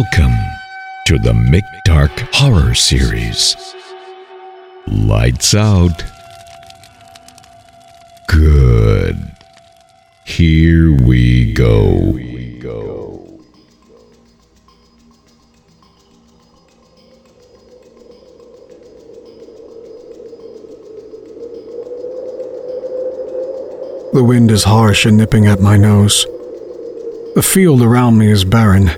Welcome to the Mick Dark Horror Series. Lights out. Good. Here we go. We go. The wind is harsh and nipping at my nose. The field around me is barren.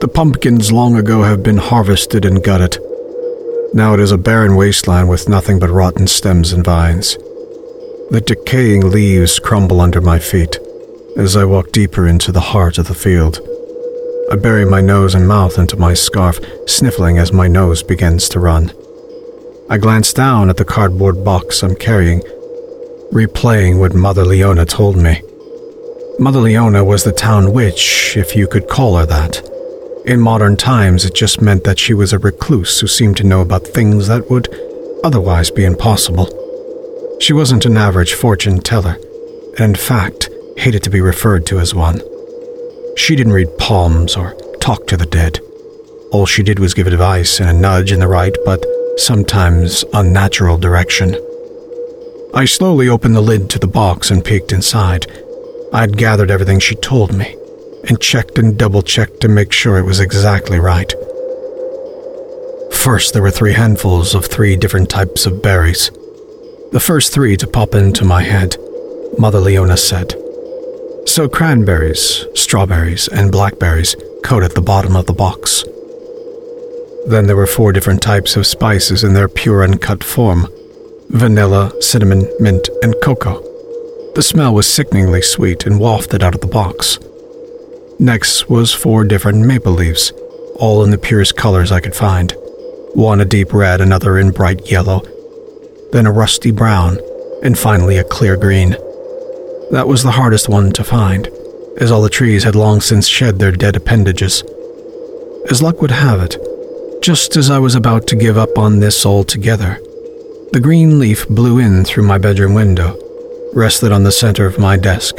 The pumpkins long ago have been harvested and gutted. Now it is a barren wasteland with nothing but rotten stems and vines. The decaying leaves crumble under my feet as I walk deeper into the heart of the field. I bury my nose and mouth into my scarf, sniffling as my nose begins to run. I glance down at the cardboard box I'm carrying, replaying what Mother Leona told me. Mother Leona was the town witch, if you could call her that. In modern times, it just meant that she was a recluse who seemed to know about things that would otherwise be impossible. She wasn't an average fortune teller, and in fact, hated to be referred to as one. She didn't read palms or talk to the dead. All she did was give advice and a nudge in the right but sometimes unnatural direction. I slowly opened the lid to the box and peeked inside. I'd gathered everything she told me and checked and double checked to make sure it was exactly right. First, there were three handfuls of three different types of berries. The first three to pop into my head, Mother Leona said. So, cranberries, strawberries, and blackberries coated the bottom of the box. Then there were four different types of spices in their pure uncut form vanilla, cinnamon, mint, and cocoa. The smell was sickeningly sweet and wafted out of the box. Next was four different maple leaves, all in the purest colors I could find. One a deep red, another in bright yellow, then a rusty brown, and finally a clear green. That was the hardest one to find, as all the trees had long since shed their dead appendages. As luck would have it, just as I was about to give up on this altogether, the green leaf blew in through my bedroom window, rested on the center of my desk,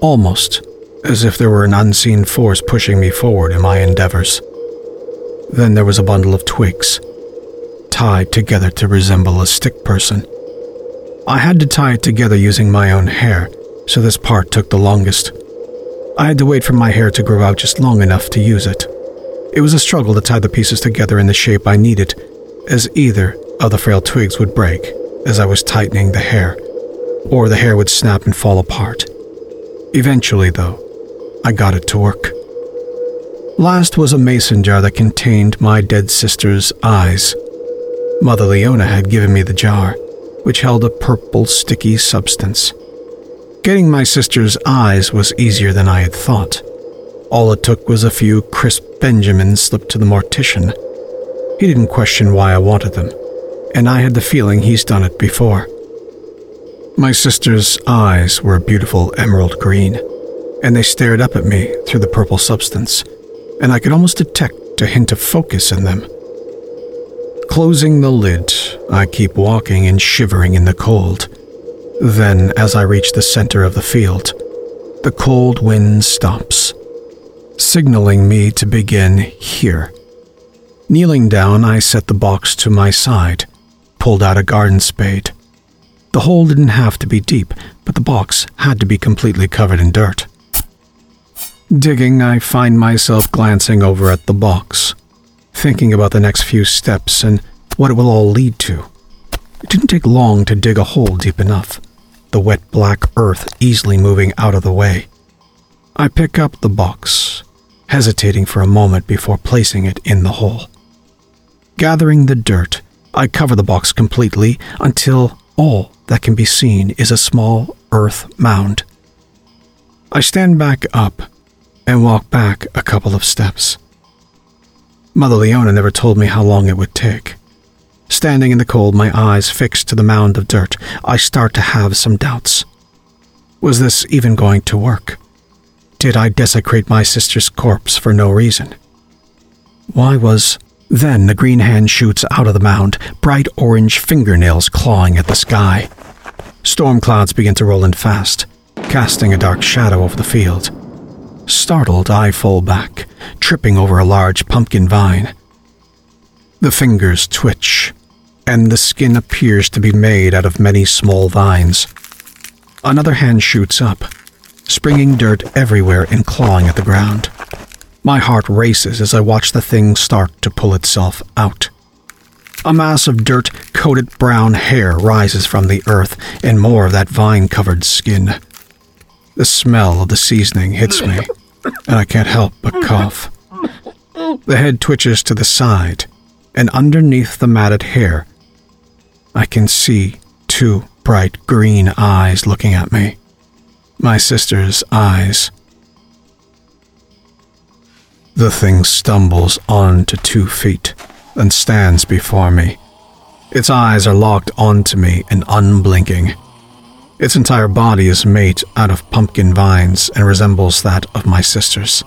almost as if there were an unseen force pushing me forward in my endeavors. Then there was a bundle of twigs, tied together to resemble a stick person. I had to tie it together using my own hair, so this part took the longest. I had to wait for my hair to grow out just long enough to use it. It was a struggle to tie the pieces together in the shape I needed, as either of the frail twigs would break as I was tightening the hair, or the hair would snap and fall apart. Eventually, though, I got it to work. Last was a mason jar that contained my dead sister's eyes. Mother Leona had given me the jar, which held a purple, sticky substance. Getting my sister's eyes was easier than I had thought. All it took was a few crisp Benjamins slipped to the mortician. He didn't question why I wanted them, and I had the feeling he's done it before. My sister's eyes were a beautiful emerald green, and they stared up at me through the purple substance, and I could almost detect a hint of focus in them. Closing the lid, I keep walking and shivering in the cold. Then, as I reach the center of the field, the cold wind stops, signaling me to begin here. Kneeling down, I set the box to my side, pulled out a garden spade. The hole didn't have to be deep, but the box had to be completely covered in dirt. Digging, I find myself glancing over at the box, thinking about the next few steps and what it will all lead to. It didn't take long to dig a hole deep enough, the wet black earth easily moving out of the way. I pick up the box, hesitating for a moment before placing it in the hole. Gathering the dirt, I cover the box completely until all that can be seen is a small earth mound. I stand back up and walk back a couple of steps. Mother Leona never told me how long it would take. Standing in the cold, my eyes fixed to the mound of dirt, I start to have some doubts. Was this even going to work? Did I desecrate my sister's corpse for no reason? Why was. Then the green hand shoots out of the mound, bright orange fingernails clawing at the sky. Storm clouds begin to roll in fast, casting a dark shadow over the field. Startled, I fall back, tripping over a large pumpkin vine. The fingers twitch, and the skin appears to be made out of many small vines. Another hand shoots up, springing dirt everywhere and clawing at the ground. My heart races as I watch the thing start to pull itself out. A mass of dirt coated brown hair rises from the earth, and more of that vine covered skin. The smell of the seasoning hits me, and I can't help but cough. The head twitches to the side, and underneath the matted hair, I can see two bright green eyes looking at me. My sister's eyes. The thing stumbles on to two feet and stands before me. Its eyes are locked onto me and unblinking. Its entire body is made out of pumpkin vines and resembles that of my sister's.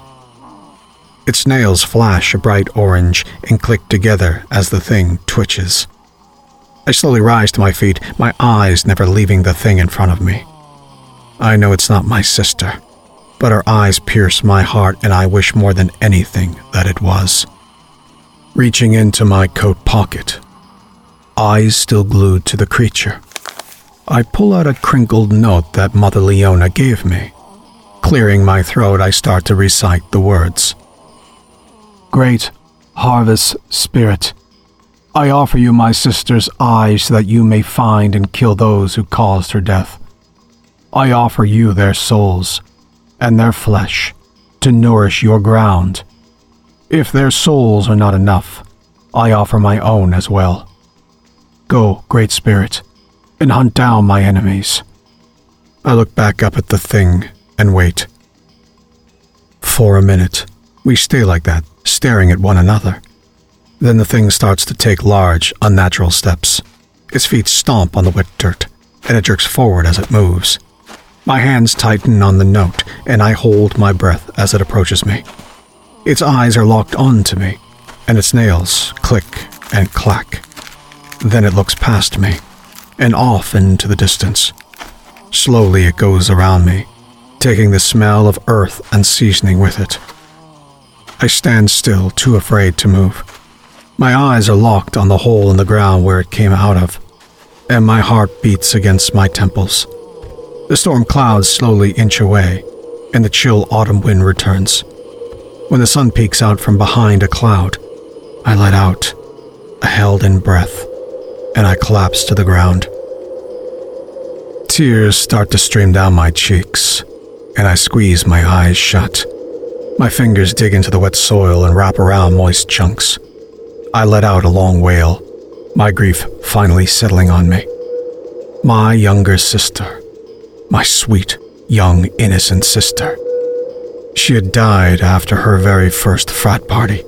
Its nails flash a bright orange and click together as the thing twitches. I slowly rise to my feet, my eyes never leaving the thing in front of me. I know it's not my sister, but her eyes pierce my heart, and I wish more than anything that it was. Reaching into my coat pocket, eyes still glued to the creature, I pull out a crinkled note that Mother Leona gave me. Clearing my throat, I start to recite the words Great Harvest Spirit, I offer you my sister's eyes so that you may find and kill those who caused her death. I offer you their souls and their flesh to nourish your ground. If their souls are not enough, I offer my own as well. Go, Great Spirit, and hunt down my enemies. I look back up at the thing and wait. For a minute, we stay like that, staring at one another. Then the thing starts to take large, unnatural steps. Its feet stomp on the wet dirt, and it jerks forward as it moves. My hands tighten on the note, and I hold my breath as it approaches me. Its eyes are locked onto me, and its nails click and clack. Then it looks past me and off into the distance. Slowly it goes around me, taking the smell of earth and seasoning with it. I stand still, too afraid to move. My eyes are locked on the hole in the ground where it came out of, and my heart beats against my temples. The storm clouds slowly inch away, and the chill autumn wind returns. When the sun peeks out from behind a cloud, I let out a held in breath, and I collapse to the ground. Tears start to stream down my cheeks, and I squeeze my eyes shut. My fingers dig into the wet soil and wrap around moist chunks. I let out a long wail, my grief finally settling on me. My younger sister my sweet, young, innocent sister. She had died after her very first frat party.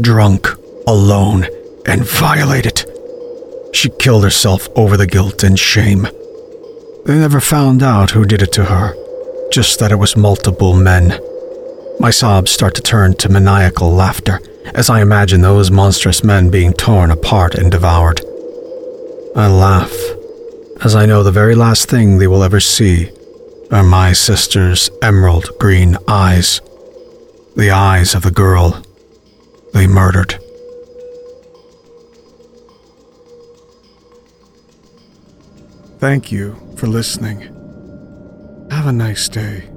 Drunk, alone, and violated. She killed herself over the guilt and shame. They never found out who did it to her, just that it was multiple men. My sobs start to turn to maniacal laughter as I imagine those monstrous men being torn apart and devoured. I laugh as I know the very last thing they will ever see are my sister's emerald green eyes, the eyes of the girl they murdered. Thank you for listening. Have a nice day.